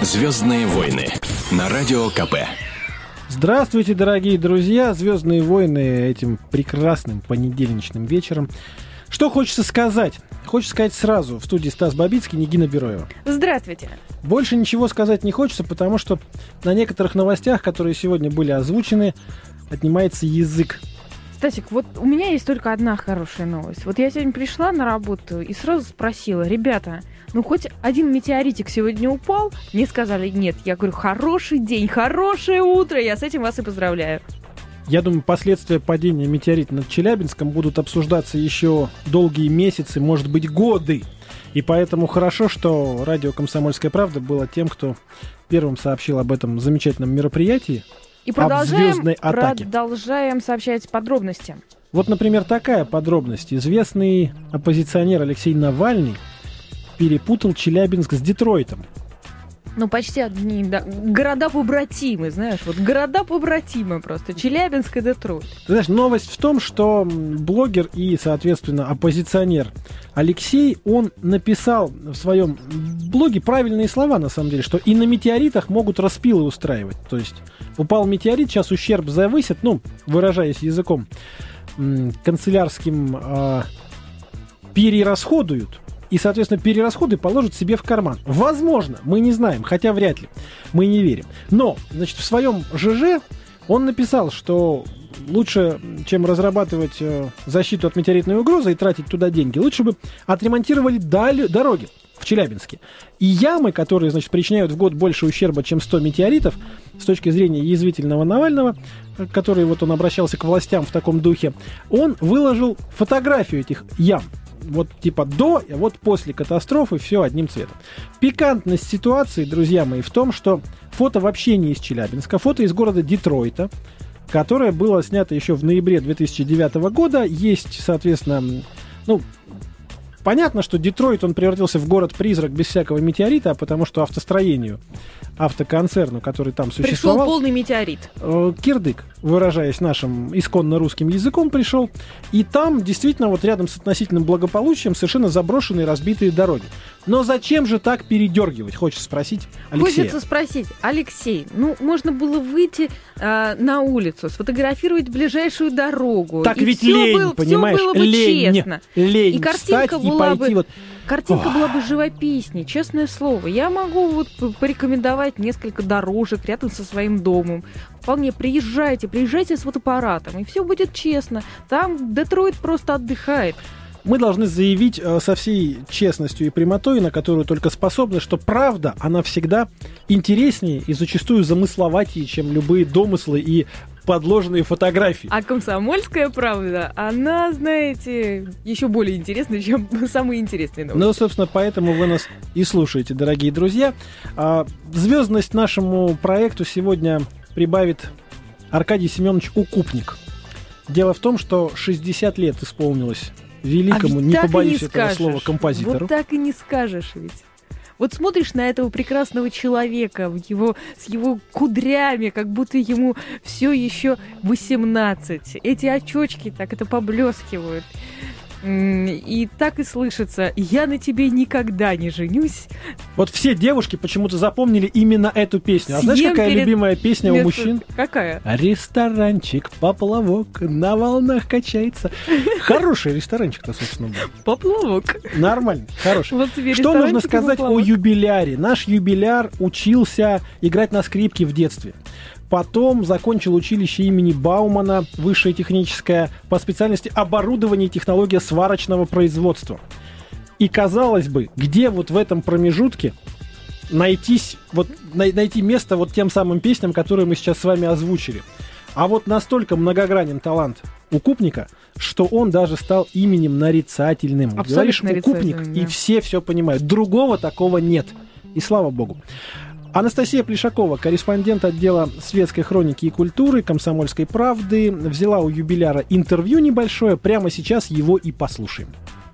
Звездные войны на радио КП. Здравствуйте, дорогие друзья! Звездные войны этим прекрасным понедельничным вечером. Что хочется сказать? Хочется сказать сразу. В студии Стас Бабицкий, Нигина Бероева. Здравствуйте. Больше ничего сказать не хочется, потому что на некоторых новостях, которые сегодня были озвучены, отнимается язык. Стасик, вот у меня есть только одна хорошая новость. Вот я сегодня пришла на работу и сразу спросила, ребята, ну хоть один метеоритик сегодня упал? Мне сказали, нет. Я говорю, хороший день, хорошее утро, я с этим вас и поздравляю. Я думаю, последствия падения метеорита над Челябинском будут обсуждаться еще долгие месяцы, может быть, годы. И поэтому хорошо, что радио «Комсомольская правда» было тем, кто первым сообщил об этом замечательном мероприятии. И продолжаем, звездной атаке. продолжаем сообщать подробности. Вот, например, такая подробность. Известный оппозиционер Алексей Навальный перепутал Челябинск с Детройтом. Ну, почти одни, да. Города побратимы, знаешь, вот города побратимы просто. Челябинск и Детройт. Ты знаешь, новость в том, что блогер и, соответственно, оппозиционер Алексей, он написал в своем блоге правильные слова, на самом деле, что и на метеоритах могут распилы устраивать. То есть упал метеорит, сейчас ущерб завысит, ну, выражаясь языком канцелярским, э, перерасходуют и, соответственно, перерасходы положат себе в карман. Возможно, мы не знаем, хотя вряд ли, мы не верим. Но, значит, в своем ЖЖ он написал, что лучше, чем разрабатывать э, защиту от метеоритной угрозы и тратить туда деньги, лучше бы отремонтировали дали, дороги в Челябинске. И ямы, которые, значит, причиняют в год больше ущерба, чем 100 метеоритов, с точки зрения язвительного Навального, который вот он обращался к властям в таком духе, он выложил фотографию этих ям вот типа до, а вот после катастрофы все одним цветом. Пикантность ситуации, друзья мои, в том, что фото вообще не из Челябинска, фото из города Детройта, которое было снято еще в ноябре 2009 года. Есть, соответственно, ну, Понятно, что Детройт, он превратился в город-призрак без всякого метеорита, потому что автостроению, автоконцерну, который там существовал... Пришел полный метеорит. Э, кирдык, выражаясь нашим исконно русским языком, пришел. И там действительно вот рядом с относительным благополучием совершенно заброшенные разбитые дороги. Но зачем же так передергивать, хочется спросить Алексея. Хочется спросить, Алексей, ну можно было выйти э, на улицу, сфотографировать ближайшую дорогу. Так ведь лень, было, понимаешь, все было бы лень, честно. лень и картинка встать была и пойти бы, вот... Картинка Ох. была бы живописнее, честное слово. Я могу вот порекомендовать несколько дорожек рядом со своим домом. Вполне приезжайте, приезжайте с фотоаппаратом, и все будет честно. Там Детройт просто отдыхает. Мы должны заявить э, со всей честностью и прямотой, на которую только способны, что правда, она всегда интереснее и зачастую замысловатее, чем любые домыслы и подложенные фотографии. А комсомольская правда, она, знаете, еще более интересная, чем самые интересные новости. Ну, собственно, поэтому вы нас и слушаете, дорогие друзья. А, звездность нашему проекту сегодня прибавит Аркадий Семенович Укупник. Дело в том, что 60 лет исполнилось великому, а не побоюсь не этого скажешь. слова, композитору. Вот так и не скажешь ведь. Вот смотришь на этого прекрасного человека, его, с его кудрями, как будто ему все еще 18. Эти очочки так это поблескивают. И так и слышится, я на тебе никогда не женюсь. Вот все девушки почему-то запомнили именно эту песню. А знаешь, Съем какая перед любимая песня у Вместо- мужчин? Какая? Ресторанчик, поплавок, на волнах качается. Хороший ресторанчик-то, собственно, был. Поплавок. Нормально, хороший. Вот Что нужно сказать о юбиляре? Наш юбиляр учился играть на скрипке в детстве. Потом закончил училище имени Баумана, высшее техническое, по специальности оборудование и технология сварочного производства. И казалось бы, где вот в этом промежутке найтись, вот, най- найти место вот тем самым песням, которые мы сейчас с вами озвучили. А вот настолько многогранен талант укупника, что он даже стал именем нарицательным. Абсолютно Говоришь укупник, нарицательным, и да. все все понимают. Другого такого нет. И слава богу. Анастасия Плешакова, корреспондент отдела светской хроники и культуры «Комсомольской правды», взяла у юбиляра интервью небольшое. Прямо сейчас его и послушаем.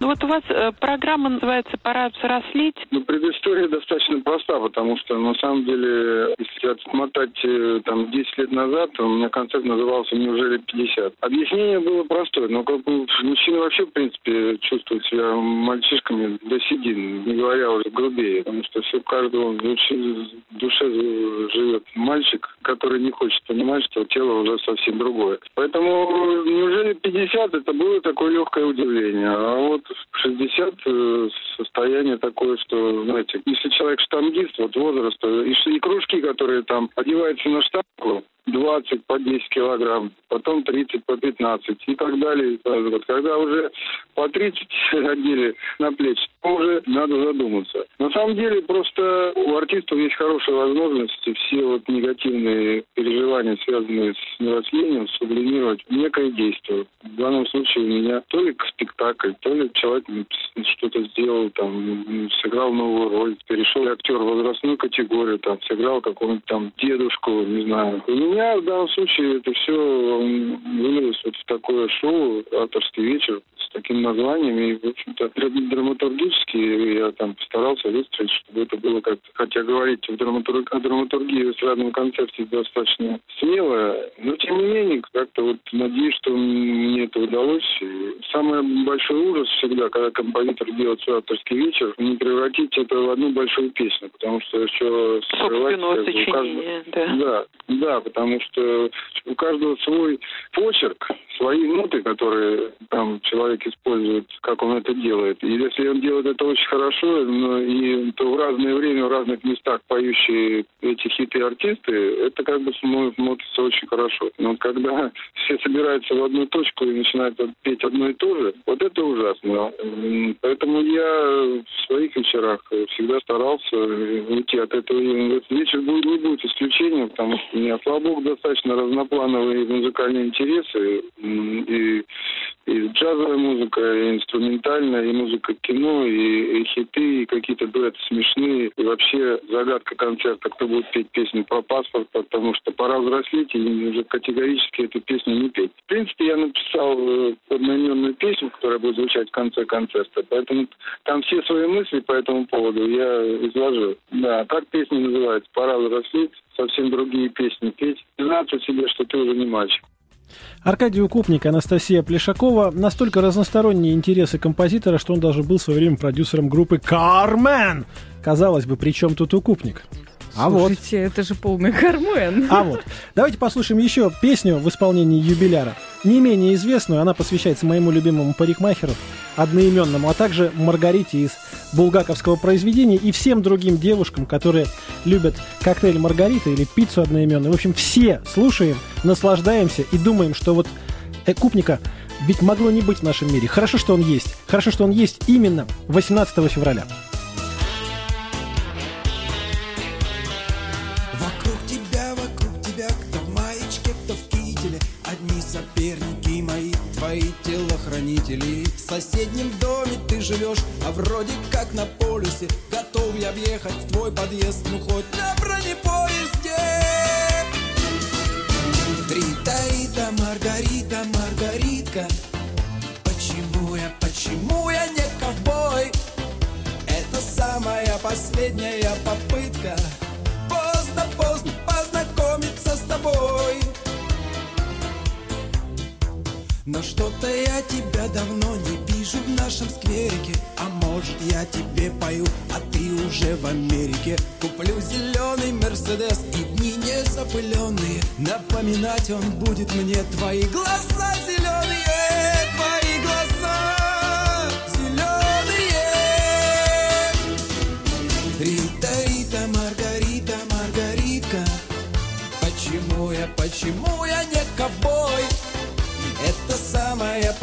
Ну вот у вас э, программа называется «Пора взрослеть». Ну, предыстория достаточно проста, потому что, на самом деле, если отмотать э, там 10 лет назад, у меня концерт назывался «Неужели 50?». Объяснение было простое, но как бы мужчины вообще, в принципе, чувствуют себя мальчишками до седин, не говоря уже грубее, потому что все каждого в душе, в душе живет мальчик, который не хочет понимать, что тело уже совсем другое. Поэтому неужели 50 это было такое легкое удивление. А вот 60 э, состояние такое, что, знаете, если человек штангист, вот возраст, и, и кружки, которые там одеваются на штангу, 20 по 10 килограмм, потом 30 по 15 и так далее. Вот когда уже по 30 одели на плечи, уже надо задуматься. На самом деле просто у артистов есть хорошая возможность все вот негативные переживания, связанные с взрослением, сублимировать некое действие. В данном случае у меня то ли спектакль, то ли человек что-то сделал, там, сыграл новую роль, перешел актер в возрастную категорию, там, сыграл какого-нибудь там дедушку, не знаю. У меня в данном случае это все вылилось вот в такое шоу «Авторский вечер», таким названием. И, в общем-то, драматургически я там постарался выстроить, чтобы это было как-то... Хотя говорить в драматург... о драматургии в эстрадном концерте достаточно смело, но тем не менее, как-то вот надеюсь, что мне это удалось. И самый большой ужас всегда, когда композитор делает свой авторский вечер, не превратить это в одну большую песню, потому что еще скрывать... Собственного сочинения, да. Да, да, потому что у каждого свой почерк, свои ноты, которые там человек использует, как он это делает. И если он делает это очень хорошо, но и то в разное время, в разных местах поющие эти хиты артисты, это как бы смотрится очень хорошо. Но когда все собираются в одну точку и начинают петь одно и то же, вот это ужасно. Поэтому я в своих вечерах всегда старался уйти от этого. Этот вечер будет, не будет исключением, потому что у меня, слава богу, достаточно разноплановые музыкальные интересы и, и джазовая музыка, и инструментальная, и музыка кино, и, и хиты, и какие-то дуэты смешные. И вообще загадка концерта, кто будет петь песню про паспорт, потому что пора взрослеть и уже категорически эту песню не петь. В принципе, я написал э, одноименную песню, которая будет звучать в конце концерта, поэтому там все свои мысли по этому поводу я изложил. Да, как песня называется? «Пора взрослеть», совсем другие песни петь. Признаться себе, что ты уже не мальчик. Аркадий Укупник, Анастасия Плешакова. Настолько разносторонние интересы композитора, что он даже был в свое время продюсером группы «Кармен». Казалось бы, при чем тут Укупник? А Слушайте, вот. это же полный Кармен. А вот. Давайте послушаем еще песню в исполнении юбиляра. Не менее известную, она посвящается моему любимому парикмахеру, одноименному, а также Маргарите из булгаковского произведения и всем другим девушкам, которые любят коктейль Маргарита или пиццу одноименную. В общем, все слушаем, наслаждаемся и думаем, что вот Купника ведь могло не быть в нашем мире. Хорошо, что он есть. Хорошо, что он есть именно 18 февраля. Телохранителей В соседнем доме ты живешь, а вроде как на полюсе. Готов я въехать в твой подъезд, ну хоть на бронепоезде. Рита, Рита, Маргарита, Маргаритка. Почему я, почему я не ковбой? Это самая последняя попытка но что-то я тебя давно не вижу в нашем скверике. А может я тебе пою, а ты уже в Америке. Куплю зеленый Мерседес и дни не запыленные Напоминать он будет мне твои глаза зеленые Твои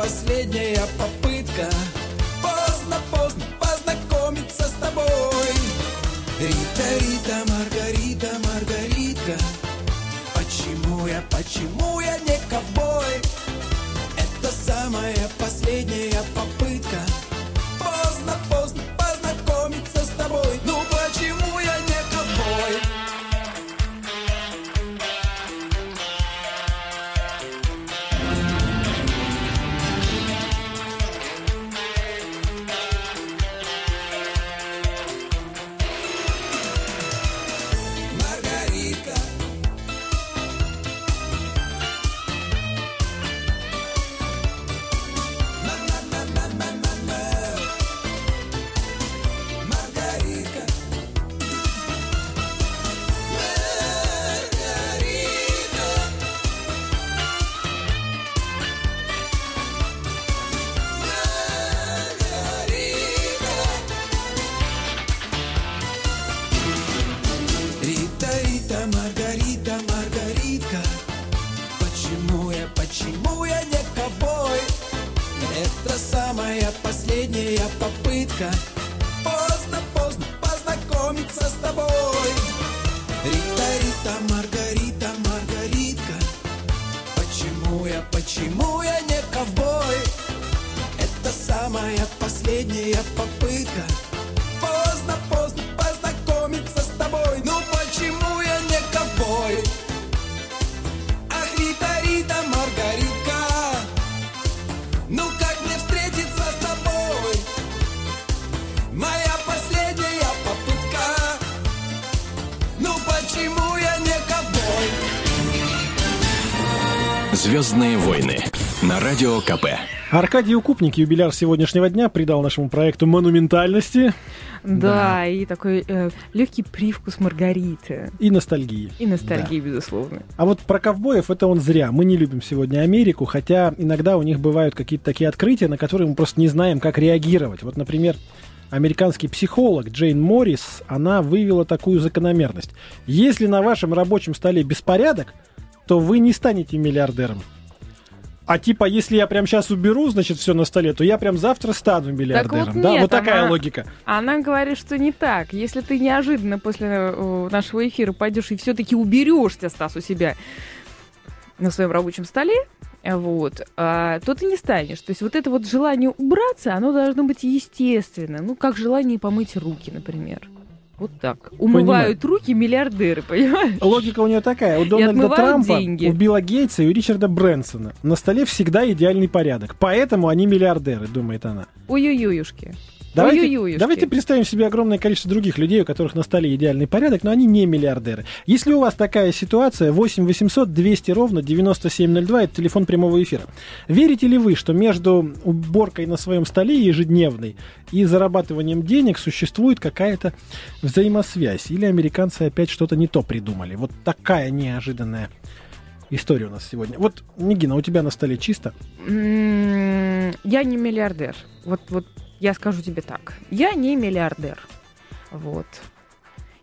последняя попытка. Поздно, поздно познакомиться с тобой. Рита, Рита, Маргарита, Маргаритка. Почему я, почему я не Аркадий Укупник, юбиляр сегодняшнего дня, придал нашему проекту монументальности Да, и такой легкий привкус Маргариты. и ностальгии. И ностальгии, безусловно. А вот про ковбоев это он зря. Мы не любим сегодня Америку, хотя иногда у них бывают какие-то такие открытия, на которые мы просто не знаем, как реагировать. Вот, например, американский психолог Джейн Моррис, она вывела такую закономерность. Если на вашем рабочем столе беспорядок, то вы не станете миллиардером. А типа, если я прям сейчас уберу, значит, все на столе, то я прям завтра стану миллиардером. да, нет, вот такая она- логика. Она говорит, что не так. Если ты неожиданно после э, нашего эфира пойдешь и все-таки уберешься, Стас, у себя на своем рабочем столе, э, вот, а, то ты не станешь. То есть вот это вот желание убраться, оно должно быть естественно. Ну, как желание помыть руки, например. Вот так. Умывают руки миллиардеры, понимаешь? Логика у нее такая. У Дональда Трампа, деньги. у Билла Гейтса и у Ричарда Брэнсона на столе всегда идеальный порядок. Поэтому они миллиардеры, думает она. Ой-ой-ой-юшки. Давайте, давайте представим себе огромное количество других людей, у которых на столе идеальный порядок, но они не миллиардеры. Если у вас такая ситуация, 8 800 200 ровно 9702, это телефон прямого эфира. Верите ли вы, что между уборкой на своем столе ежедневной и зарабатыванием денег существует какая-то взаимосвязь? Или американцы опять что-то не то придумали? Вот такая неожиданная история у нас сегодня. Вот, Нигина, у тебя на столе чисто? М, Я не миллиардер. Вот, вот я скажу тебе так. Я не миллиардер. Вот.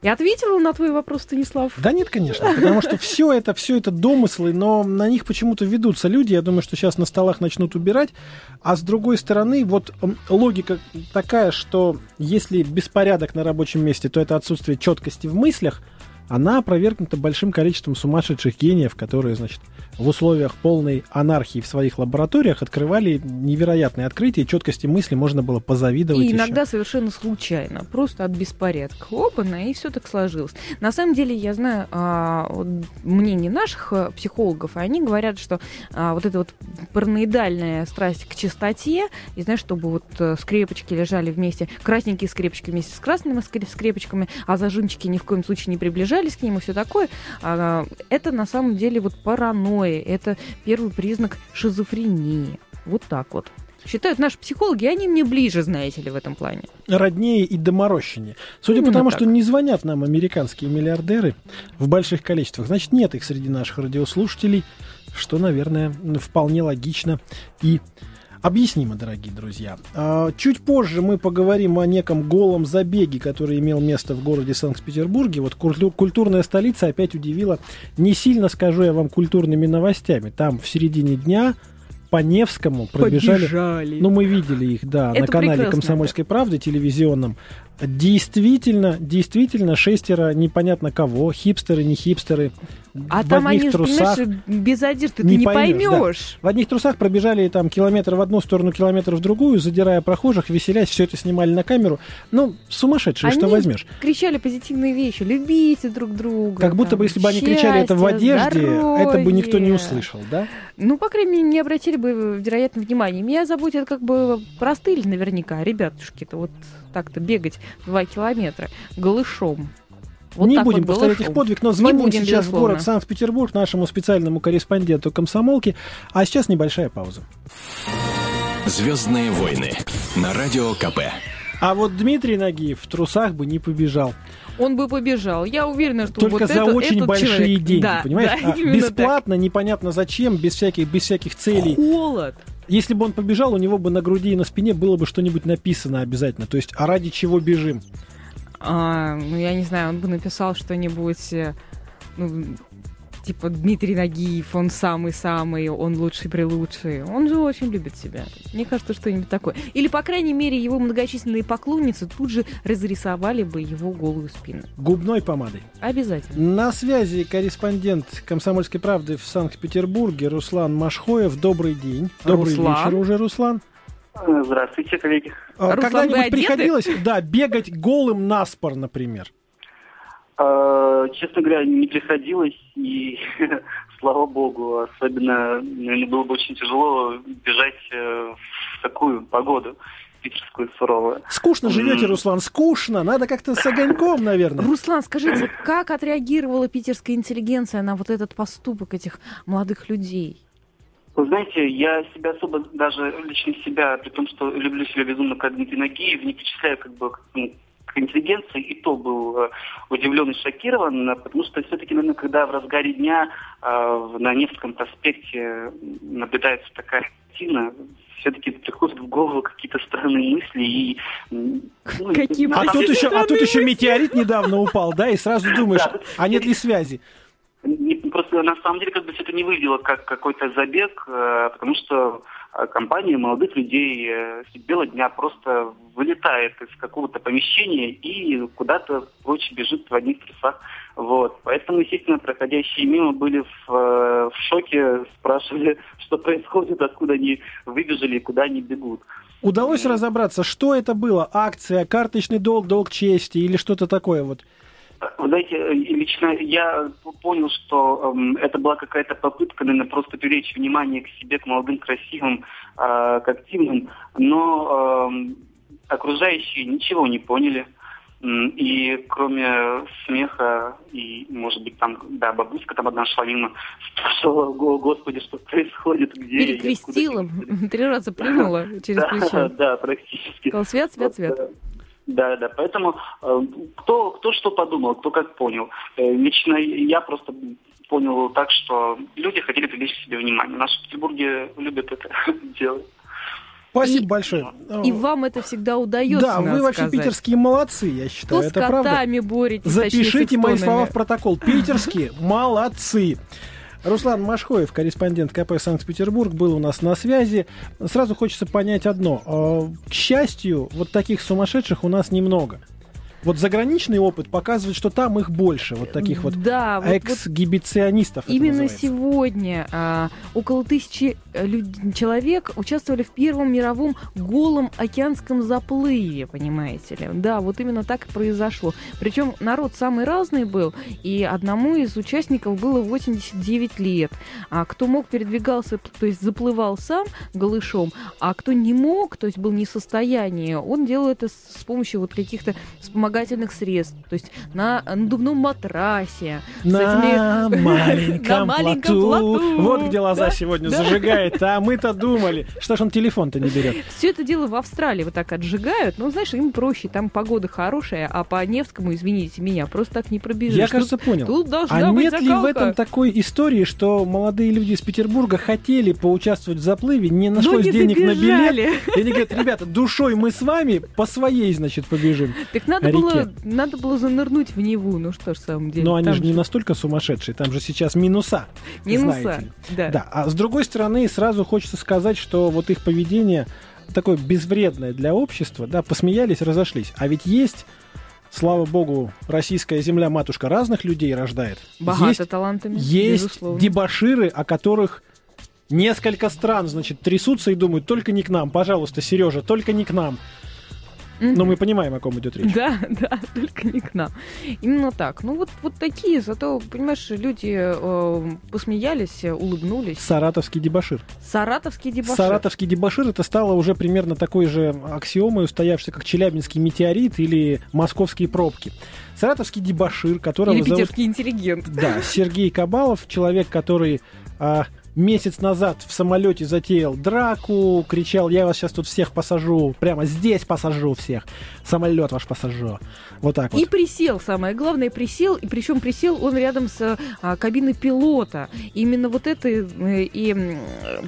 Я ответила на твой вопрос, Станислав. Да нет, конечно, потому что все это, все это домыслы, но на них почему-то ведутся люди. Я думаю, что сейчас на столах начнут убирать. А с другой стороны, вот логика такая, что если беспорядок на рабочем месте, то это отсутствие четкости в мыслях, она опровергнута большим количеством сумасшедших гениев, которые, значит, в условиях полной анархии в своих лабораториях открывали невероятные открытия, четкости мысли можно было позавидовать. И еще. иногда совершенно случайно, просто от беспорядка. Опа-на, и все так сложилось. На самом деле, я знаю а, вот мнение наших а, психологов, и они говорят, что а, вот эта вот параноидальная страсть к чистоте, и знаешь, чтобы вот э, скрепочки лежали вместе, красненькие скрепочки вместе с красными скре- скрепочками, а зажимчики ни в коем случае не приближались к ним и все такое, а, это на самом деле вот паранойя, это первый признак шизофрении. Вот так вот. Считают наши психологи, они мне ближе, знаете ли, в этом плане. роднее и доморощеннее. Судя по Именно тому, так. что не звонят нам американские миллиардеры в больших количествах, значит, нет их среди наших радиослушателей, что, наверное, вполне логично и объяснимо, дорогие друзья. А, Чуть позже мы поговорим о неком голом забеге, который имел место в городе Санкт-Петербурге. Вот культу- культурная столица опять удивила, не сильно скажу я вам, культурными новостями. Там в середине дня по Невскому пробежали Побежали. ну, мы видели их, да, Это на канале прекрасно. «Комсомольской правды» телевизионном. Действительно, действительно, шестеро непонятно кого, хипстеры, не хипстеры, а в там одних они, трусах. понимаешь, без одежды ты Не не поймешь, да. поймешь. В одних трусах пробежали там километр в одну сторону, километр в другую, задирая прохожих, веселясь, все это снимали на камеру. Ну, сумасшедшие, что Они возьмешь. кричали позитивные вещи, любите друг друга. Как будто там, бы, если бы они кричали это в одежде, это бы никто не услышал, да? Ну, по крайней мере, не обратили бы, вероятно, внимания. Меня заботит как бы простыли наверняка, ребятушки-то, вот так-то бегать два километра голышом. Вот не так будем вот повторять их подвиг, но звоним будем, сейчас в город безусловно. Санкт-Петербург нашему специальному корреспонденту комсомолки. А сейчас небольшая пауза. Звездные войны на радио КП. А вот Дмитрий Нагиев в трусах бы не побежал. Он бы побежал. Я уверена, что Только вот за это- очень этот большие человек- деньги, Да, понимаешь? да, А бесплатно, непонятно зачем, без всяких, без всяких так. целей. Холод. Если бы он побежал, у него бы на груди и на спине было бы что-нибудь написано обязательно. То есть, а ради чего бежим? А, ну, я не знаю, он бы написал что-нибудь, э, ну, типа Дмитрий Нагиев, он самый-самый, он лучший-прелучший. Он же очень любит себя. Мне кажется, что-нибудь такое. Или, по крайней мере, его многочисленные поклонницы тут же разрисовали бы его голую спину. Губной помадой. Обязательно. На связи корреспондент «Комсомольской правды» в Санкт-Петербурге Руслан Машхоев. Добрый день. Добрый Руслан. вечер уже, Руслан. Здравствуйте, коллеги. А, Когда-нибудь приходилось, да, бегать голым наспор, например? Э, Честно говоря, не приходилось, и слава богу, особенно, наверное, было бы очень тяжело бежать э, в такую погоду питерскую суровую. Скучно живете. Руслан, скучно. Надо как-то с огоньком, наверное. Руслан, скажите, как отреагировала питерская интеллигенция на вот этот поступок этих молодых людей? Вы знаете, я себя особо, даже лично себя, при том, что люблю себя безумно как Дмитрий Нагиев, не причисляю как бы к, к интеллигенции, и то был э, удивлен и шокирован, э, потому что все-таки, наверное, когда в разгаре дня э, на Невском проспекте наблюдается такая картина, все-таки приходят в голову какие-то странные мысли и... ну, Какие А тут еще, а тут еще метеорит недавно упал, да, и сразу думаешь, Да. а нет ли связи? Просто на самом деле как бы все это не выглядело как какой-то забег, потому что э, компания молодых людей э, средь бела дня просто вылетает из какого-то помещения и куда-то прочь бежит в одних трусах. Вот. Поэтому, естественно, проходящие мимо были в, э, в шоке, спрашивали, что происходит, откуда они выбежали и куда они бегут. Удалось разобраться, что это было? Акция, карточный долг, долг чести или что-то такое вот? Вы знаете, э, лично я понял, что эм, это была какая-то попытка, наверное, просто привлечь внимание к себе, к молодым, красивым, э, к активным, но эм, окружающие ничего не поняли. И кроме смеха и, может быть, там, да, бабушка там одна шла мимо, спрашивала, «Го- господи, что происходит, где я, Перекрестила, откуда три раза плюнула через плечо. да, практически. Сказал, свят, свят, свят. Да, да, поэтому э, кто, кто что подумал, кто как понял. Э, Лично я просто понял так, что люди хотели привлечь к себе внимание. В нашем Петербурге любят это делать. Спасибо И- большое. И вам это всегда удается, Да, вы вообще сказать. питерские молодцы, я считаю, Кто с это правда. котами боретесь, точнее, с Запишите мои слова в протокол. Питерские молодцы. Руслан Машхоев, корреспондент КП Санкт-Петербург, был у нас на связи. Сразу хочется понять одно. Э, К счастью, вот таких сумасшедших у нас немного. Вот заграничный опыт показывает, что там их больше, вот таких вот Да, вот- вот эксгибиционистов. это Именно сегодня а, около тысячи э, люд- человек участвовали в первом мировом голом океанском заплыве, понимаете ли. Да, вот именно так и произошло. Причем народ самый разный был, и одному из участников было 89 лет. А кто мог, передвигался, то есть заплывал сам голышом, а кто не мог, то есть был не в состоянии, он делал это с, с помощью вот каких-то вспомогательных средств, то есть на надувном матрасе, На этими- маленьком, На маленьком плоту. плоту. Вот где лоза Да, сегодня да. зажигает. А мы-то думали, что ж он телефон-то не берет. Все это дело в Австралии вот так отжигают. Ну, знаешь, им проще, там погода хорошая, а по Невскому, извините меня, просто так не пробежишь. Я, Тут- кажется, понял. Тут А нет ли в этом такой истории, что молодые люди из Петербурга хотели поучаствовать в заплыве, не Но нашлось не денег на билет, и они говорят, ребята, душой мы с вами по своей, значит, побежим. Так надо реке. было, надо было занырнуть в Неву, ну что ж, в самом деле. Но они же не настолько сумасшедшие, там же сейчас минуса. Минуса, да. Да, а с другой стороны, сразу хочется сказать, что вот их поведение такое безвредное для общества, да, посмеялись, разошлись. А ведь есть, слава богу, российская земля, матушка, разных людей рождает. Богато есть талантами, есть безусловно. дебаширы, о которых несколько стран, значит, трясутся и думают, только не к нам, пожалуйста, Сережа, только не к нам. Мгм. Но мы понимаем, о ком идет речь. Да, да, только не к нам. Именно так. Ну вот, вот такие, зато, понимаешь, люди э, посмеялись, улыбнулись. Саратовский дебашир. Саратовский дебошир. Саратовский дебашир это стало уже примерно такой же аксиомой, устоявшейся, как челябинский метеорит или московские пробки. Саратовский дебашир, которого Или зовут питерский интеллигент. да, Сергей Кабалов, человек, который а, месяц назад в самолете затеял драку, кричал, я вас сейчас тут всех посажу, прямо здесь посажу всех, самолет ваш посажу. Вот так И вот. присел, самое главное, присел, и причем присел он рядом с а, кабиной пилота. Именно вот это э, и м,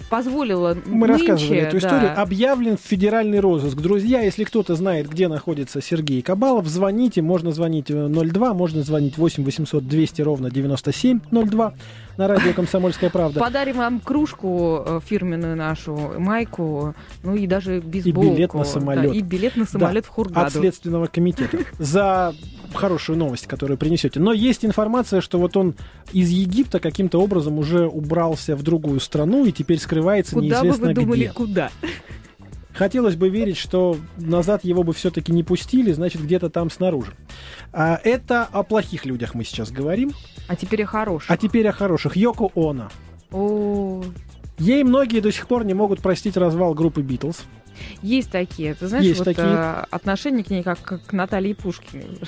позволило Мы нынче, рассказывали эту да, историю. Объявлен в федеральный розыск. Друзья, если кто-то знает, где находится Сергей Кабалов, звоните. Можно звонить э, 02, можно звонить 8 800 200 ровно 9702. На радио «Комсомольская правда». Подарим вам кружку э, фирменную нашу, майку, ну и даже бейсболку. И билет на самолет. Да, и билет на самолет Да, в Хургаду. От Следственного комитета. За хорошую новость, которую принесете. Но есть информация, что вот он из Египта каким-то образом уже убрался в другую страну и теперь скрывается Куда бы неизвестно вы думали, где. куда? Хотелось бы верить, что назад его бы все-таки не пустили, значит, где-то там снаружи. А, это о плохих людях мы сейчас говорим. А теперь о хорошем. А теперь о хороших. Йоко Оно. О, Ей многие до сих пор не могут простить развал группы Битлз. есть такие. Ты знаешь, Есть вот такие. э, отношение к ней как к Наталье Пушкиной.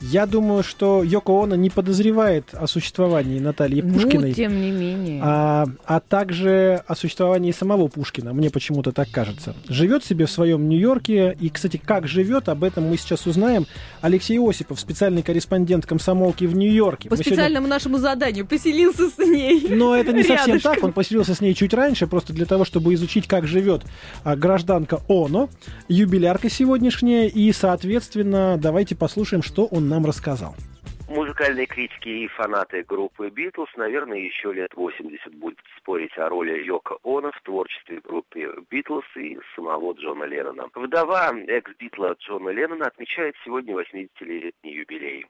Я думаю, что Йоко Оно не подозревает о существовании Натальи Пушкиной. Ну, тем не менее. а, а также о существовании самого Пушкина. Мне почему-то так кажется. Живет себе в своем Нью-Йорке. И, кстати, как живет, об этом мы сейчас узнаем. Алексей Осипов, специальный корреспондент комсомолки в Нью-Йорке. По Мы сегодня- специальному нашему заданию поселился с ней. Но это не совсем рядышком. так. Он поселился с ней чуть раньше, просто для того, чтобы изучить, как живет а, гражданка ОНО, юбилярка сегодняшняя. И, соответственно, давайте послушаем, что он нам рассказал. Музыкальные критики и фанаты группы Битлз, наверное, еще лет 80 будут спорить о роли Йоко Оно в творчестве группы Битлз и самого Джона Леннона. Вдова экс-битла Джона Леннона отмечает сегодня 80-летний юбилей.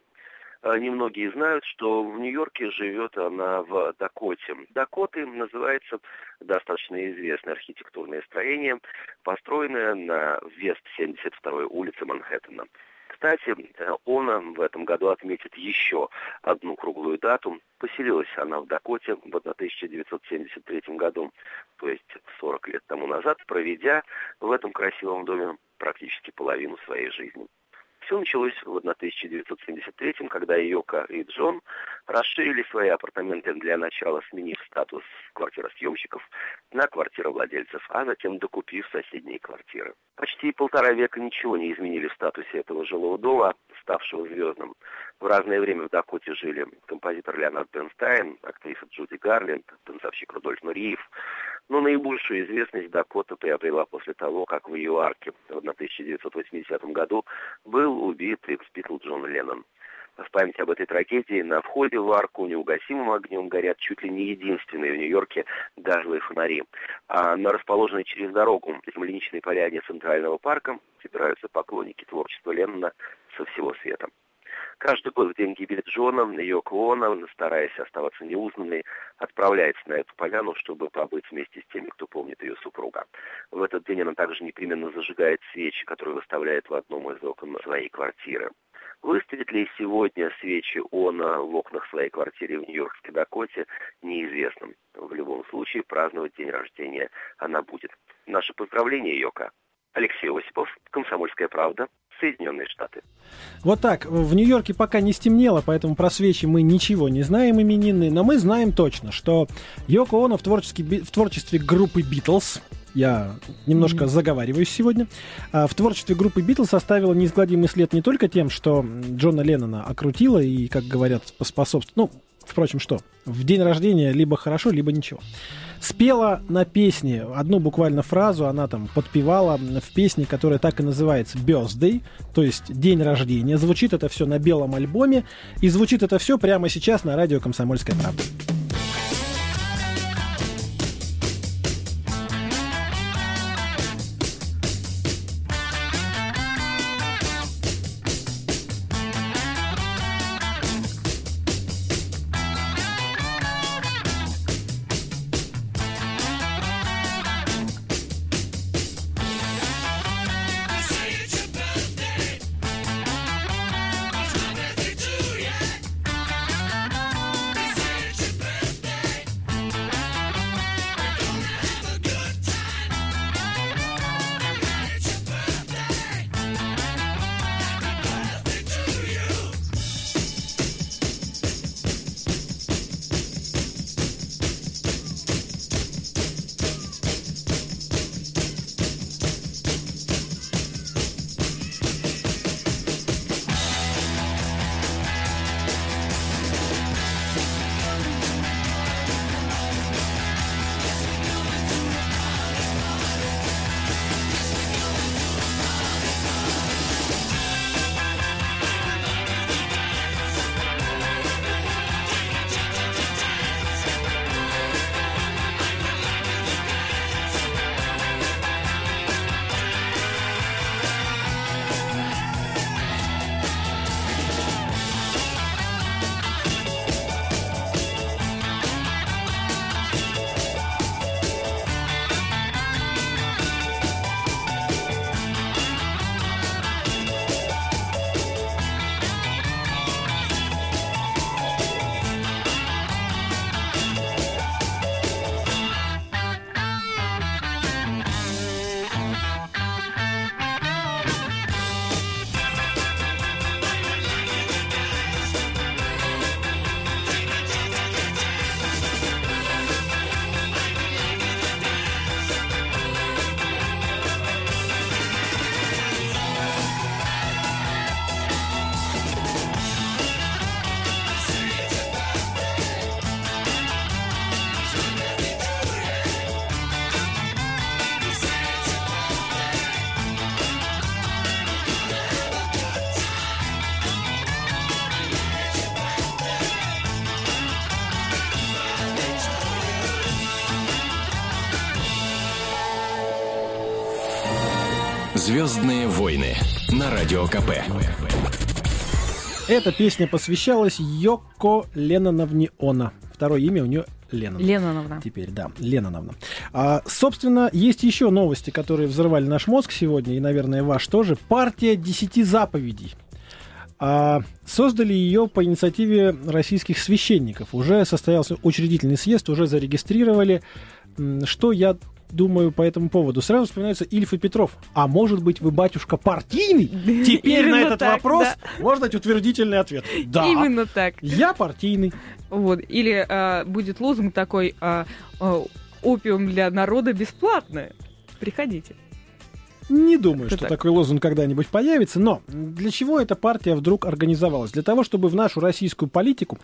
Э, Немногие знают, что в Нью-Йорке живет она в Дакоте. Дакоты называется достаточно известное архитектурное строение, построенное на Вест-72 улице Манхэттена. Кстати, э, она в этом году отметит еще одну круглую дату. Поселилась она в Дакоте в 1973 году, то есть 40 лет тому назад, проведя в этом красивом доме практически половину своей жизни. Все началось в 1973 когда Йока и Джон расширили свои апартаменты для начала, сменив статус квартиросъемщиков на квартировладельцев, а затем докупив соседние квартиры. Почти полтора века ничего не изменили в статусе этого жилого дома, ставшего звездным. В разное время в Дакоте жили композитор Леонард Бернстайн, актриса Джуди Гарленд, танцовщик Рудольф Нуриев. Но наибольшую известность Дакота приобрела после того, как в ее арке в 1980 году был убит экс-битл Джон Леннон. В память об этой трагедии на входе в арку неугасимым огнем горят чуть ли не единственные в Нью-Йорке газовые фонари. А на расположенной через дорогу земляничной поляне Центрального парка собираются поклонники творчества Леннона со всего света. Каждый год в день гибели Джона Йоко Оно, стараясь оставаться неузнанной, отправляется на эту поляну, чтобы побыть вместе с теми, кто помнит ее супруга. В этот день она также непременно зажигает свечи, которые выставляет в одном из окон своей квартиры. Выставит ли сегодня свечи Она в окнах своей квартиры в Нью-Йоркской Дакоте, неизвестно. В любом случае, праздновать день рождения она будет. Наше поздравление, Йока. Алексей Осипов, «Комсомольская правда», Соединенные Штаты. Вот так. В Нью-Йорке пока не стемнело, поэтому про свечи мы ничего не знаем именинные, но мы знаем точно, что Йоко Оно в творчестве, би- в творчестве группы Битлз, я немножко заговариваюсь сегодня, а, в творчестве группы Битлз оставила неизгладимый след не только тем, что Джона Леннона окрутила и, как говорят, поспособствовала, ну, впрочем, что, в день рождения либо хорошо, либо ничего. Спела на песне одну буквально фразу, она там подпевала в песне, которая так и называется Birthday, то есть день рождения. Звучит это все на белом альбоме, и звучит это все прямо сейчас на радио «Комсомольская правда». Звездные войны на Радио КП. Эта песня посвящалась Йоко Ленноновне Она. Второе имя у нее Леннон. Ленноновна. Теперь, да, Ленноновна. А, собственно, есть еще новости, которые взрывали наш мозг сегодня, и, наверное, ваш тоже. Партия десяти заповедей. А, создали ее по инициативе российских священников. Уже состоялся учредительный съезд, уже зарегистрировали. Что я думаю по этому поводу? Сразу вспоминается Ильф и Петров. А может быть, вы, батюшка, партийный? Теперь на этот вопрос можно дать утвердительный ответ. Да, Именно так. я партийный. Вот. Или а, будет лозунг такой а, а, «Опиум для народа бесплатно». Приходите. Не думаю, Это что так. такой лозунг когда-нибудь появится, но для чего эта партия вдруг организовалась? Для того, чтобы в нашу российскую политику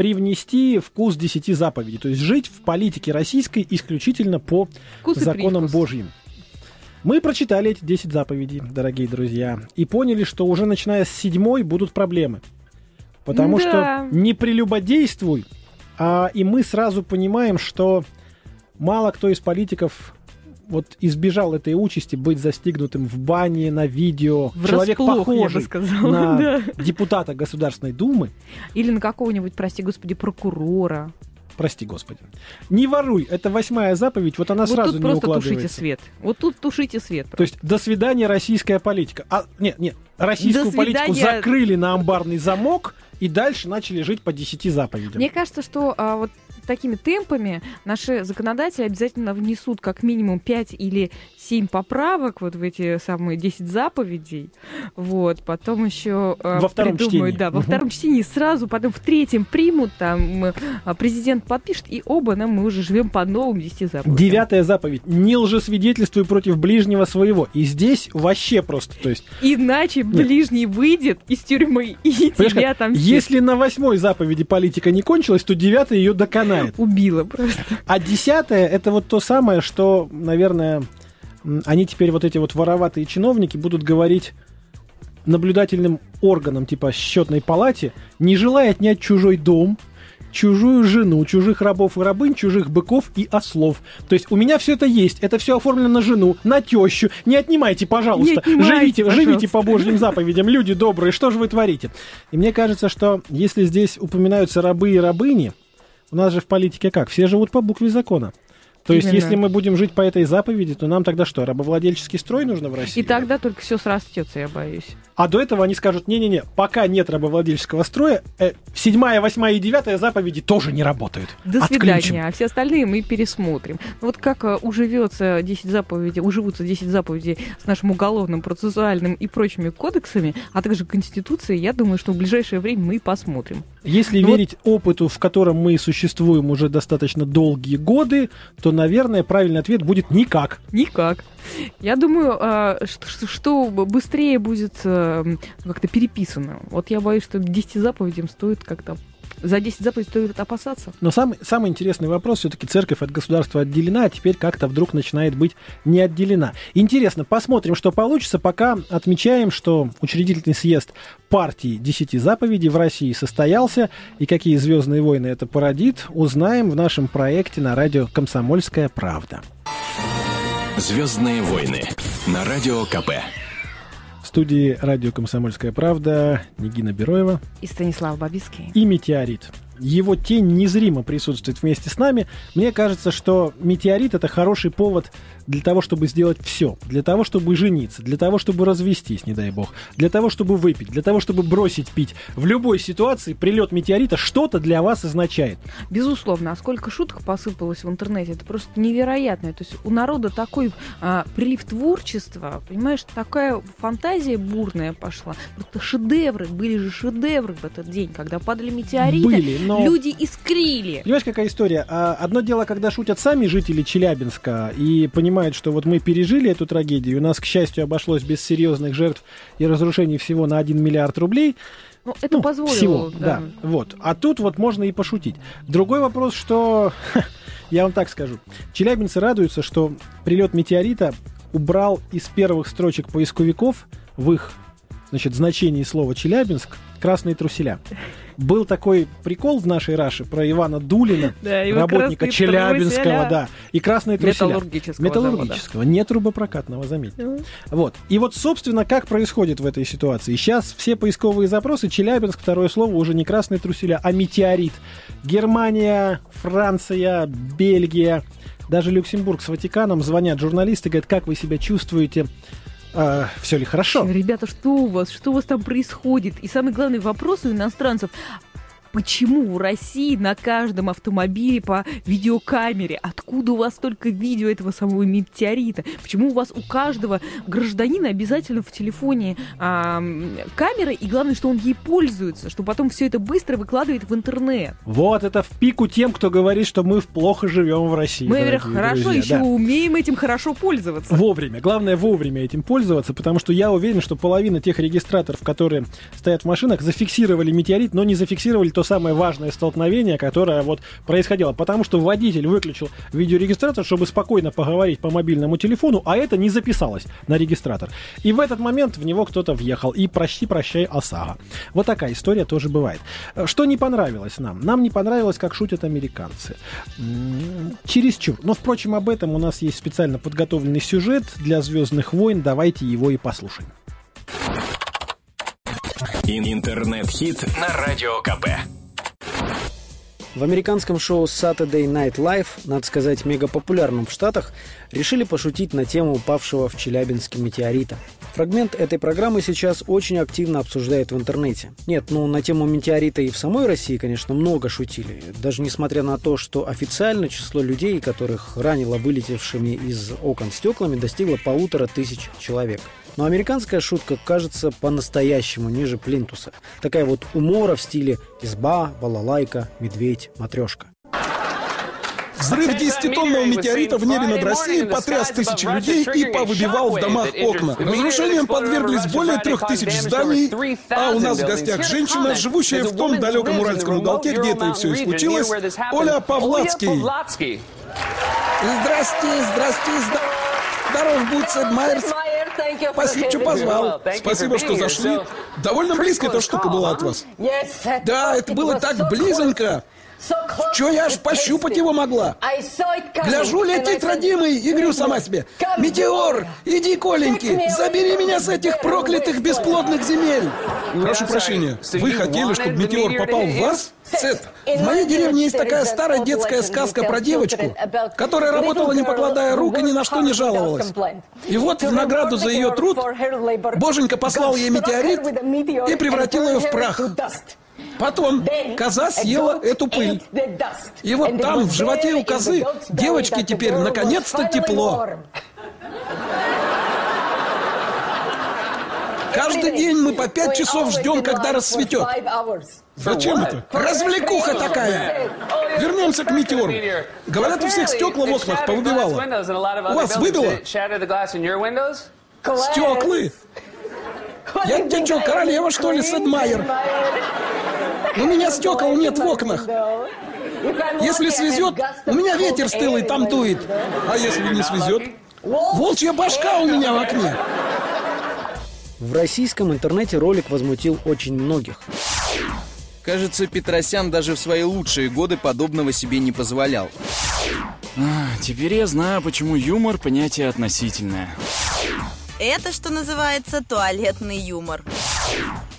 привнести вкус десяти заповедей, то есть жить в политике российской исключительно по Вкус законам. Божьим. Мы прочитали эти 10 заповедей, дорогие друзья, и поняли, что уже начиная с седьмой будут проблемы. Потому Да. что не прелюбодействуй, а и мы сразу понимаем, что мало кто из политиков вот избежал этой участи быть застигнутым в бане, на видео. Человек Врасплох, я бы похожий сказала, на да. депутата Государственной Думы, Или на какого-нибудь, прости господи, прокурора. прости господи. Не воруй, это восьмая заповедь, вот она вот сразу тут не просто укладывается. тушите свет. Вот тут тушите свет. То есть, до свидания, российская политика. А, нет, нет, российскую политику закрыли на амбарный замок и дальше начали жить по десяти заповедям. Мне кажется, что а, вот такими темпами наши законодатели обязательно внесут как минимум 5 или 7 поправок вот в эти самые 10 заповедей. Вот, потом еще а, Во втором придумают, чтении. да, во втором чтении сразу, потом в третьем примут, там м, а, президент подпишет, и оба нам мы уже живем по новым 10 заповедям. Девятая заповедь. Не лжесвидетельствуй против ближнего своего. И здесь вообще просто, то есть, Иначе ближний выйдет из тюрьмы и понимаешь, тебя там если на восьмой заповеди политика не кончилась, то девятая ее доконает. убила просто. А десятое это вот то самое, что, наверное, они теперь вот эти вот вороватые чиновники будут говорить наблюдательным органам, типа счетной палате, не желая отнять чужой дом, чужую жену, чужих рабов и рабынь, чужих быков и ослов. То есть у меня все это есть, это все оформлено на жену, на тещу. Не отнимайте, пожалуйста. Не отнимайте, живите, пожалуйста. живите по божьим заповедям, люди добрые, что же вы творите? И мне кажется, что если здесь упоминаются рабы и рабыни, у нас же в политике как? Все живут по букве закона. То есть, если мы будем жить по этой заповеди, то нам тогда что, рабовладельческий строй нужно в России? И тогда только все срастется, я боюсь. А до этого они скажут, не-не-не, пока нет рабовладельческого строя, э, седьмая, восьмая и девятая заповеди тоже не работают. До Отключим. свидания. А все остальные мы пересмотрим. Ну, Вот как э, уживется 10 заповедей, уживутся 10 заповедей с нашим уголовным, процессуальным и прочими кодексами, а также Конституцией, я думаю, что в ближайшее время мы и посмотрим. Если Ну вот- верить опыту, в котором мы существуем уже достаточно долгие годы, то, наверное, правильный ответ будет никак. Никак. Я думаю, а, что, быстрее будет э, как-то переписано. Вот я боюсь, что 10 заповедям стоит как-то... За 10 заповедей стоит опасаться. Но самый, самый интересный вопрос, все-таки церковь от государства отделена, а теперь как-то вдруг начинает быть не отделена. Интересно, посмотрим, что получится, пока отмечаем, что учредительный съезд партии «Десяти заповедей» в России состоялся, и какие звездные войны это породит, узнаем в нашем проекте на радио «Комсомольская правда». Звездные войны на Радио КП. Студии радио «Комсомольская правда» Нигина Бероева И Станислав Бабицкий. и «Метеорит». Его тень незримо присутствует вместе с нами. Мне кажется, что метеорит это хороший повод для того, чтобы сделать все. Для того, чтобы жениться, для того, чтобы развестись, не дай бог, для того, чтобы выпить, для того, чтобы бросить пить. В любой ситуации прилет метеорита что-то для вас означает. Безусловно, а сколько шуток посыпалось в интернете, это просто невероятно. То есть у народа такой а, прилив творчества, понимаешь, такая фантазия бурная пошла. Просто шедевры, были же шедевры в этот день, когда падали метеориты, Были, но... люди искрили. Понимаешь, какая история? А, Одно дело, когда шутят сами жители Челябинска и понимают, что вот мы пережили эту трагедию, у нас, к счастью, обошлось без серьезных жертв и разрушений всего на 1 миллиард рублей. Ну, это Ну, позволило. Всего, да. да. Вот. А тут вот можно и пошутить. Другой вопрос, что... Я вам так скажу. Челябинцы радуются, что прилет метеорита убрал из первых строчек поисковиков в их значит, значении слова Челябинск красные труселя. Был такой прикол в нашей Раше про Ивана Дулина, Да, работника Челябинского, труселя. да, и красные труселя. Металлургического Металлургического, не трубопрокатного, заметьте. Мгм. Вот. И вот, собственно, как происходит в этой ситуации? Сейчас все поисковые запросы, Челябинск, второе слово, уже не красные труселя, а метеорит. Германия, Франция, Бельгия, даже Люксембург с Ватиканом звонят журналисты, говорят, как вы себя чувствуете, все ли хорошо? Ребята, что у вас? Что у вас там происходит? И самый главный вопрос у иностранцев. Почему в России на каждом автомобиле по видеокамере? Откуда у вас столько видео этого самого метеорита? Почему у вас у каждого гражданина обязательно в телефоне а, камера, и главное, что он ей пользуется, что потом все это быстро выкладывает в интернет? Вот это в пику тем, кто говорит, что мы плохо живем в России. Мы, во-первых, хорошо друзья, еще да. умеем этим хорошо пользоваться. Вовремя. Главное вовремя этим пользоваться, потому что я уверен, что половина тех регистраторов, которые стоят в машинах, зафиксировали метеорит, но не зафиксировали то самое важное столкновение, которое вот происходило. Потому что водитель выключил видеорегистратор, чтобы спокойно поговорить по мобильному телефону, а это не записалось на регистратор. И в этот момент в него кто-то въехал. И прости, прощай, ОСАГО. Вот такая история тоже бывает. Э, Что не понравилось нам? Нам не понравилось, как шутят американцы. Чересчур. Но, впрочем, об этом у нас есть специально подготовленный сюжет для «Звездных войн». Давайте его и послушаем. Ин- Интернет-хит на Радио КП. В американском шоу Saturday Night Live, надо сказать, мегапопулярном в Штатах, решили пошутить на тему упавшего в Челябинске метеорита. Фрагмент этой программы сейчас очень активно обсуждают в интернете. Нет, ну на тему метеорита и в самой России, конечно, много шутили. Даже несмотря на то, что официально число людей, которых ранило вылетевшими из окон стеклами, достигло полутора тысяч человек. Но американская шутка кажется по-настоящему ниже плинтуса. Такая вот умора в стиле изба, балалайка, медведь, матрешка. Взрыв 10-тонного метеорита в небе над Россией потряс тысячи людей и повыбивал в домах окна. Разрушениям подверглись более трех тысяч зданий, а у нас в гостях женщина, живущая в том далеком уральском уголке, где это и все и случилось, Оля Павлацкий. Здрасте, здрасте, зда- здоров будь, Сэд Майерс. Спасибо, что позвал. Спасибо, что зашли. Довольно близко эта штука была от вас. Да, это было так близонько. Чё я аж пощупать его могла? Гляжу, летит родимый, и говорю сама себе, «Метеор, иди, Коленьки, забери меня с этих проклятых бесплодных земель!» Прошу прощения, вы хотели, чтобы метеор попал в вас? Сет, в моей деревне есть такая старая детская сказка про девочку, которая работала не покладая рук и ни на что не жаловалась. И вот в награду за ее труд Боженька послал ей метеорит и превратил ее в прах. Потом коза съела эту пыль. И вот там, в животе у козы, девочке теперь наконец-то тепло. Каждый день мы по пять часов ждем, когда рассветет. Зачем это? Развлекуха такая! Вернемся к метеору. Говорят, у всех стекла в окнах повыбивало. У вас выбило? Стеклы! Я тебе что, королева, что ли, Сэдмайер? У меня стекол нет в окнах. Если свезет, у меня ветер стылый там дует. А если не свезет? Волчья башка у меня в окне. В российском интернете ролик возмутил очень многих. Кажется, Петросян даже в свои лучшие годы подобного себе не позволял. А, теперь я знаю, почему юмор – понятие относительное. Это, что называется, туалетный юмор.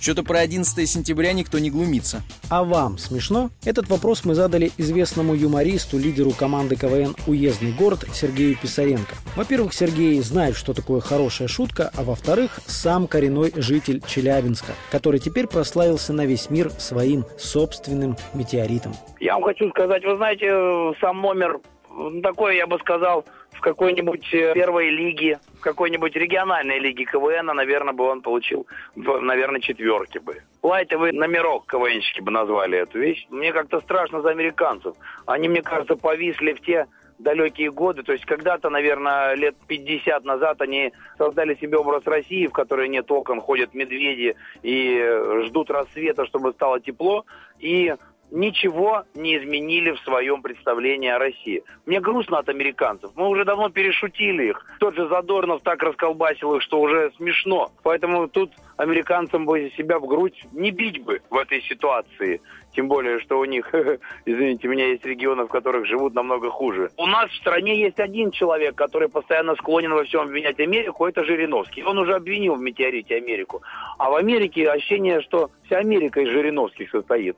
Что-то про 11 сентября никто не глумится. А вам смешно? Этот вопрос мы задали известному юмористу, лидеру команды КВН «Уездный город» Сергею Писаренко. Во-первых, Сергей знает, что такое хорошая шутка, а во-вторых, сам коренной житель Челябинска, который теперь прославился на весь мир своим собственным метеоритом. Я вам хочу сказать, вы знаете, э, сам номер э, такой, я бы сказал, в какой-нибудь э, первой лиге, в какой-нибудь региональной лиге КВН, наверное, бы он получил, наверное, четверки бы. Лайтовый номерок КВНщики бы назвали эту вещь. Мне как-то страшно за американцев. Они, мне кажется, повисли в те далекие годы. То есть когда-то, наверное, лет 50 назад они создали себе образ России, в которой нет окон, ходят медведи и э, ждут рассвета, чтобы стало тепло. И ничего не изменили в своем представлении о России. Мне грустно от американцев. Мы уже давно перешутили их. Тот же Задорнов так расколбасил их, что уже смешно. Поэтому тут американцам бы себя в грудь не бить бы в этой ситуации. Тем более, что у них, извините меня, есть регионы, в которых живут намного хуже. У нас в стране есть один человек, который постоянно склонен во всем обвинять Америку, это Жириновский. Он уже обвинил в метеорите Америку. А в Америке ощущение, что вся Америка из Жириновских состоит.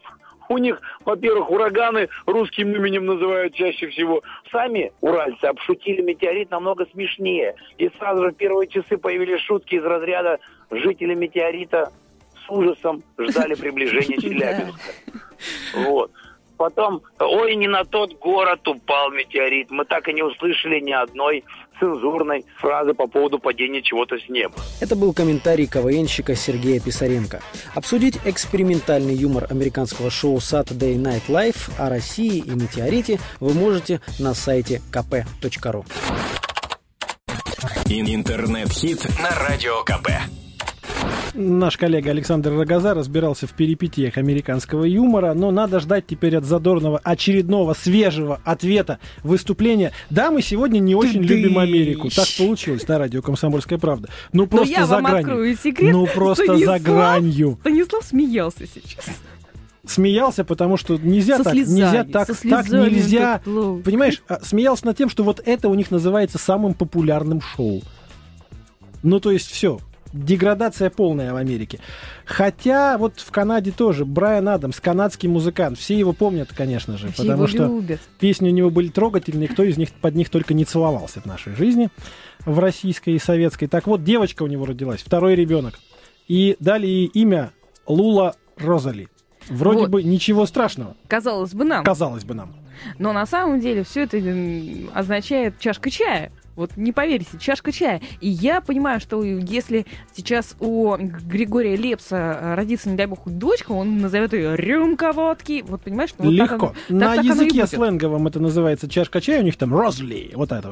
У них, во-первых, ураганы русским именем называют чаще всего. Сами уральцы обшутили метеорит намного смешнее. И сразу же в первые часы появились шутки из разряда «Жители метеорита с ужасом ждали приближения Челябинска». Вот. Потом, ой, не на тот город упал метеорит. Мы так и не услышали ни одной цензурной фразы по поводу падения чего-то с неба. Это был комментарий КВНщика Сергея Писаренко. Обсудить экспериментальный юмор американского шоу Saturday Night Live о России и метеорите вы можете на сайте kp.ru. Интернет-хит на Радио КП. Наш коллега Александр Рогоза разбирался в перипетиях американского юмора, но надо ждать теперь от Задорного очередного свежего ответа выступления. Да, мы сегодня не очень Ты любим Америку. Так получилось на радио «Комсомольская правда». Ну Но просто я за вам гранью. открою секрет. Ну просто за Станислав- гранью. Станислав смеялся сейчас. Смеялся, потому что нельзя Со так, слезами, нельзя так, так нельзя. так. Понимаешь, а, смеялся над тем, что вот это у них называется самым популярным шоу. Ну, то есть все. Деградация полная в Америке. Хотя вот в Канаде тоже Брайан Адамс, канадский музыкант, все его помнят, конечно же, Все потому что любят. песни у него были трогательные, кто из них под них только не целовался в нашей жизни, в российской и советской. Так вот, девочка у него родилась, второй ребенок. И дали ей имя Лула Розали. Вроде Вот. бы ничего страшного, Казалось бы нам. казалось бы нам. Но на самом деле все это означает чашка чая. Вот не поверите, чашка чая. И я понимаю, что если сейчас у Григория Лепса э, родится, не дай бог, дочка, он назовет ее рюмка водки. Вот понимаешь, ну, вот так Легко. так- На так языке будет. сленговом это называется чашка чая, у них там розли, вот это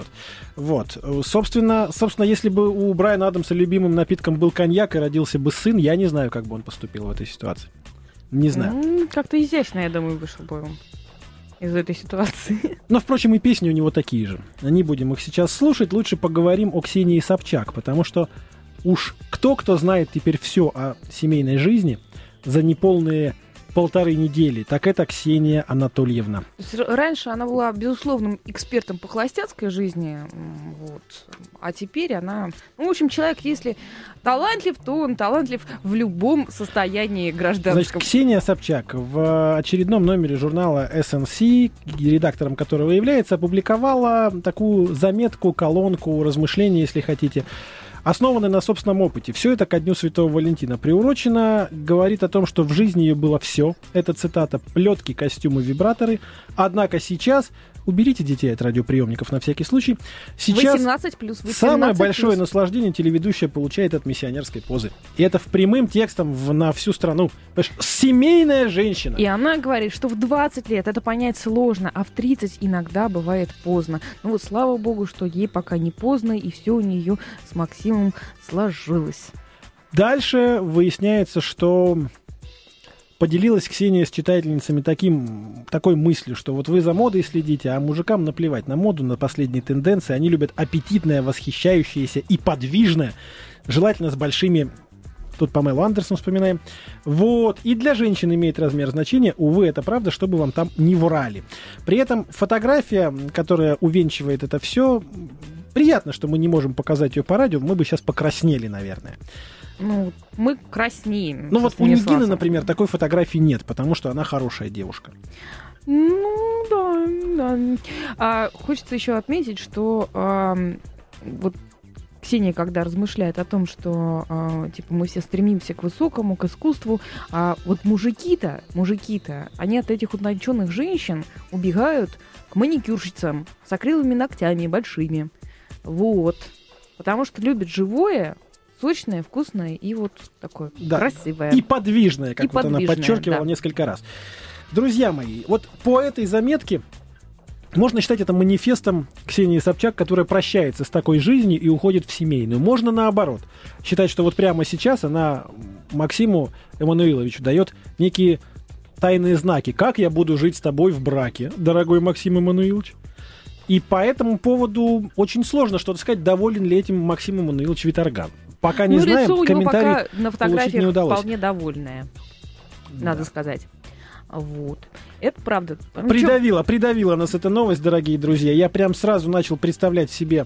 вот. Вот. Собственно, собственно, если бы у Брайана Адамса любимым напитком был коньяк и родился бы сын, я не знаю, как бы он поступил в этой ситуации. Не знаю. Как-то изящно, я думаю, вышел бы он из этой ситуации. Но, впрочем, и песни у него такие же. Не будем их сейчас слушать. Лучше поговорим о Ксении Собчак, потому что уж кто-кто знает теперь все о семейной жизни за неполные полторы недели, так это Ксения Анатольевна. Раньше она была безусловным экспертом по холостяцкой жизни, вот. а теперь она, ну, в общем, человек, если талантлив, то он талантлив в любом состоянии Значит, гражданском. Ксения Собчак в очередном номере журнала SNC, редактором которого является, опубликовала такую заметку, колонку, размышления, если хотите, основанные на собственном опыте. Все это ко Дню Святого Валентина приурочено, говорит о том, что в жизни ее было все. Это цитата «плетки, костюмы, вибраторы». Однако сейчас, уберите детей от радиоприемников на всякий случай, сейчас 18 плюс, 18 Самое большое плюс. наслаждение телеведущая получает от миссионерской позы. И это в прямым текстом в- на всю страну. Понимаешь, семейная женщина. И она говорит, что в 20 лет это понять сложно, а в 30 иногда бывает поздно. Ну вот слава богу, что ей пока не поздно, и все у нее с Максимом сложилось. Дальше выясняется, что поделилась Ксения с читательницами таким, такой мыслью, что вот вы за модой следите, а мужикам наплевать на моду, на последние тенденции. Они любят аппетитное, восхищающееся и подвижное, желательно с большими Тут Памелу Андерсон вспоминаем. Вот. И для женщин имеет размер значения. Увы, это правда, чтобы вам там не врали. При этом фотография, которая увенчивает это все, приятно, что мы не можем показать ее по радио. Мы бы сейчас покраснели, наверное. Ну, мы краснеем. Ну вот у Нигины, например, такой фотографии нет, потому что она хорошая девушка. Ну, да, да. А, хочется еще отметить, что ам, вот Ксения, когда размышляет о том, что а, типа мы все стремимся к высокому, к искусству, а вот мужики-то, мужики-то, они от этих утонченных женщин убегают к маникюрщицам с акриловыми ногтями большими. Вот. Потому что любят живое, сочное, вкусное и вот такое Да. красивое. И подвижная, как И вот она подвижная, подчеркивала да. несколько раз. Друзья мои, вот по этой заметке можно считать это манифестом Ксении Собчак, которая прощается с такой жизнью и уходит в семейную. Можно наоборот. Считать, что вот прямо сейчас она Максиму Эммануиловичу дает некие тайные знаки. Как я буду жить с тобой в браке, дорогой Максим Эммануилович? И по этому поводу очень сложно что-то сказать, доволен ли этим Максим Эммануилович Виторган. Пока не ну, знаем, лицо у него пока на фотографиях не удалось. вполне довольное, надо сказать. Вот. Это правда. Ну, Придавила, придавила нас эта новость, дорогие друзья. Я прям сразу начал представлять себе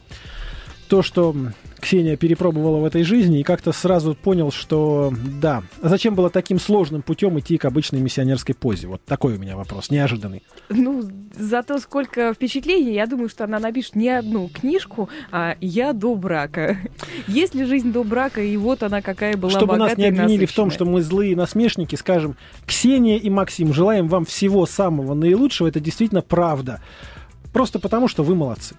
то, что Ксения перепробовала в этой жизни, и как-то сразу понял, что да, а зачем было таким сложным путем идти к обычной миссионерской позе? Вот такой у меня вопрос, неожиданный. Ну, зато сколько впечатлений, я думаю, что она напишет не одну книжку, а «Я до брака». Есть ли жизнь до брака, и вот она какая была Чтобы нас не обвинили в том, что мы злые насмешники, скажем, Ксения и Максим, желаем вам всего самого наилучшего, это действительно правда. Просто потому, что вы молодцы.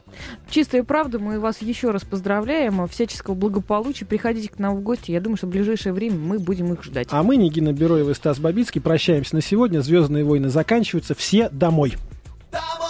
Чистая правда, мы вас еще раз поздравляем. Всяческого благополучия. Приходите к нам в гости. Я думаю, что в ближайшее время мы будем их ждать. А мы, Нигина Бероева и Стас Бабицкий, прощаемся на сегодня. Звездные войны заканчиваются. Все домой. Домой!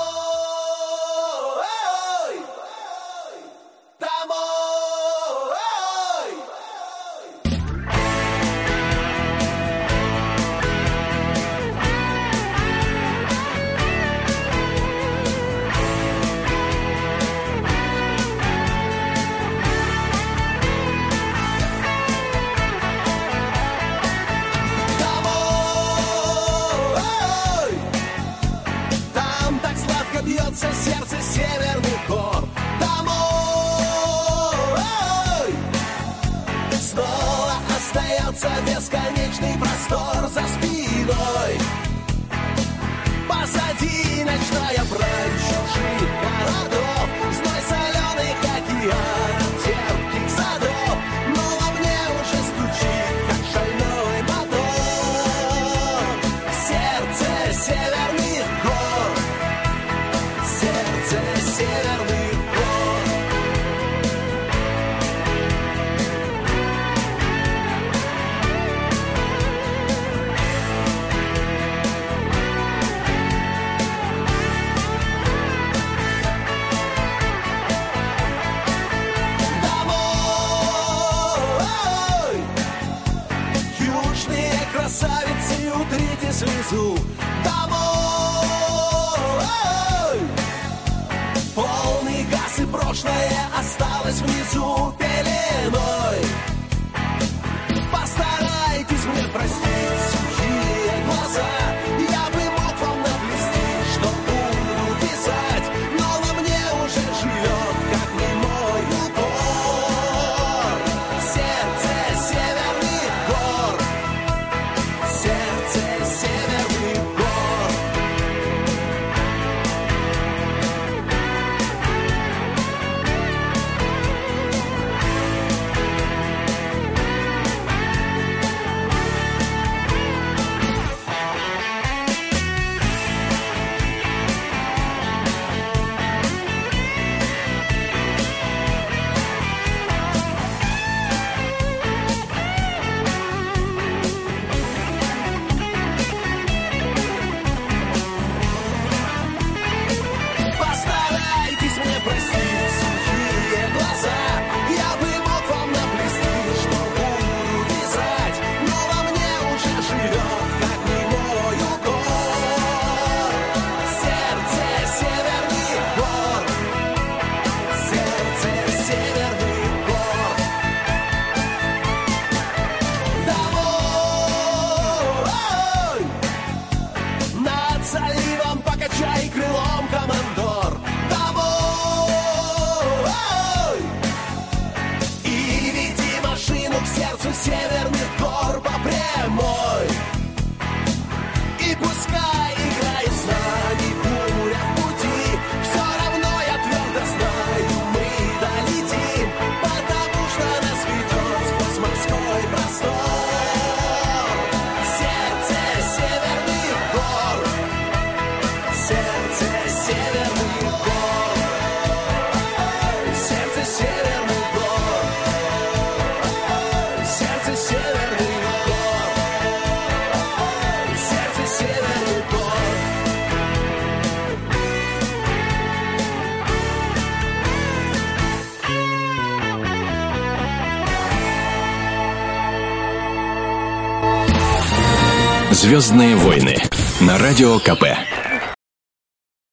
Звездные войны на Радио КП.